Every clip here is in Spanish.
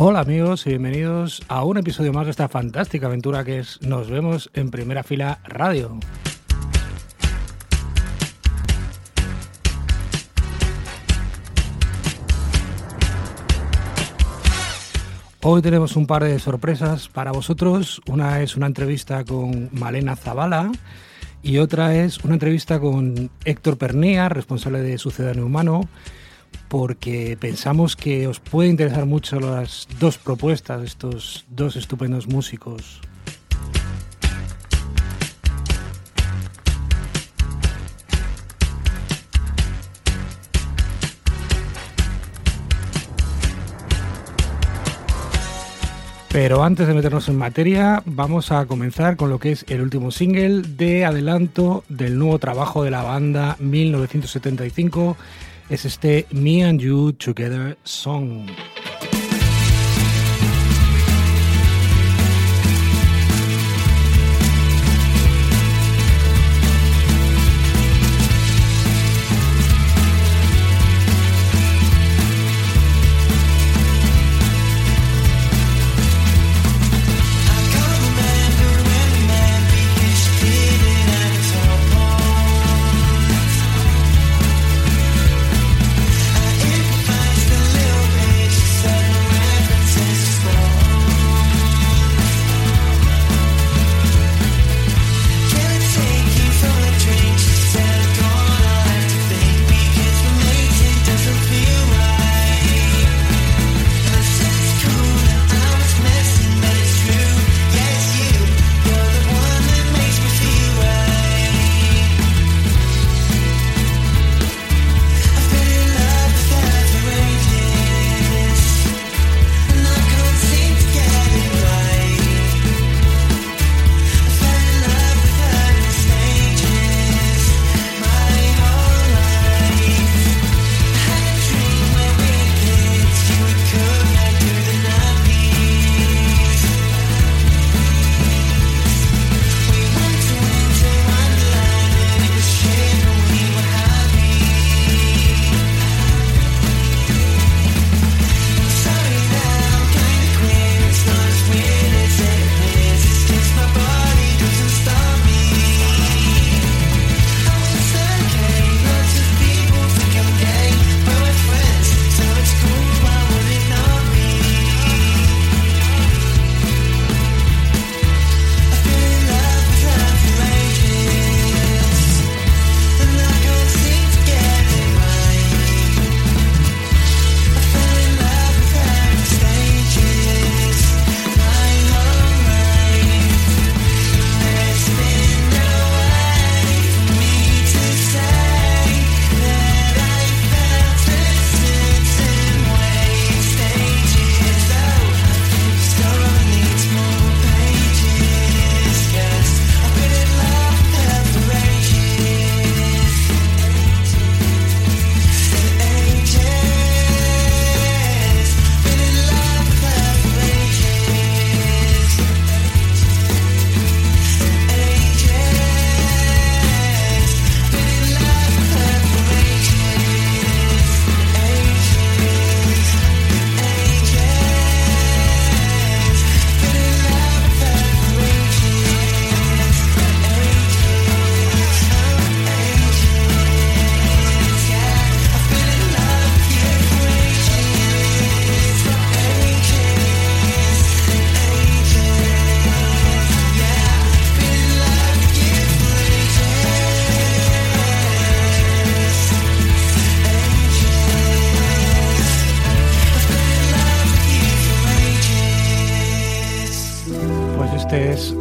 Hola amigos y bienvenidos a un episodio más de esta fantástica aventura que es Nos vemos en primera fila radio. Hoy tenemos un par de sorpresas para vosotros. Una es una entrevista con Malena Zavala y otra es una entrevista con Héctor Pernía, responsable de Sucedáneo Humano, porque pensamos que os puede interesar mucho las dos propuestas de estos dos estupendos músicos. Pero antes de meternos en materia, vamos a comenzar con lo que es el último single de adelanto del nuevo trabajo de la banda 1975. Es este Me and You Together Song.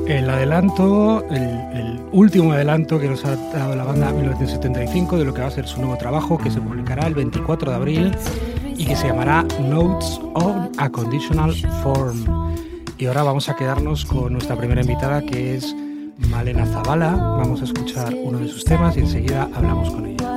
El adelanto, el, último adelanto que nos ha dado la banda 1975 de lo que va a ser su nuevo trabajo que se publicará el 24 de abril y que se llamará Notes on a Conditional Form. Y ahora vamos a quedarnos con nuestra primera invitada que es Malena Zavala. Vamos a escuchar uno de sus temas y enseguida hablamos con ella.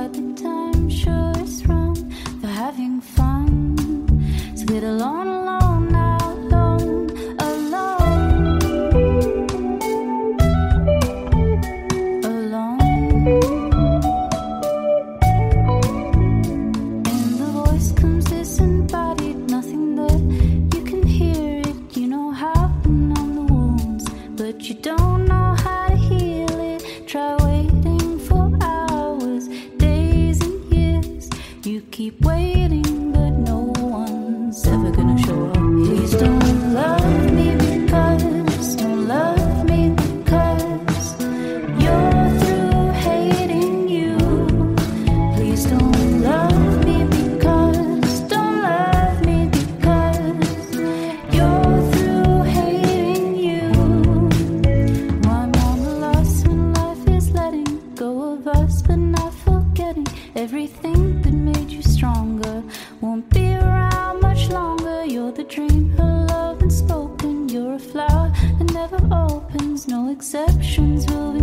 her love unspoken. You're a flower that never opens, no exceptions will be.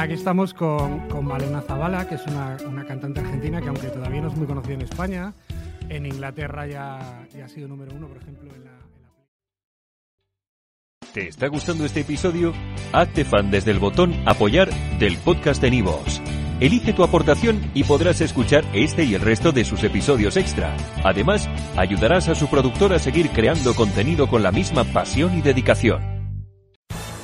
Estamos con, con, Malena Zavala, que es una, una, cantante argentina que aunque todavía no es muy conocida en España, en Inglaterra ya, ya ha sido número uno, por ejemplo, en la, ¿Te está gustando este episodio? Hazte fan desde el botón apoyar del podcast de Nivos. Elige tu aportación y podrás escuchar este y el resto de sus episodios extra. Además, ayudarás a su productor a seguir creando contenido con la misma pasión y dedicación.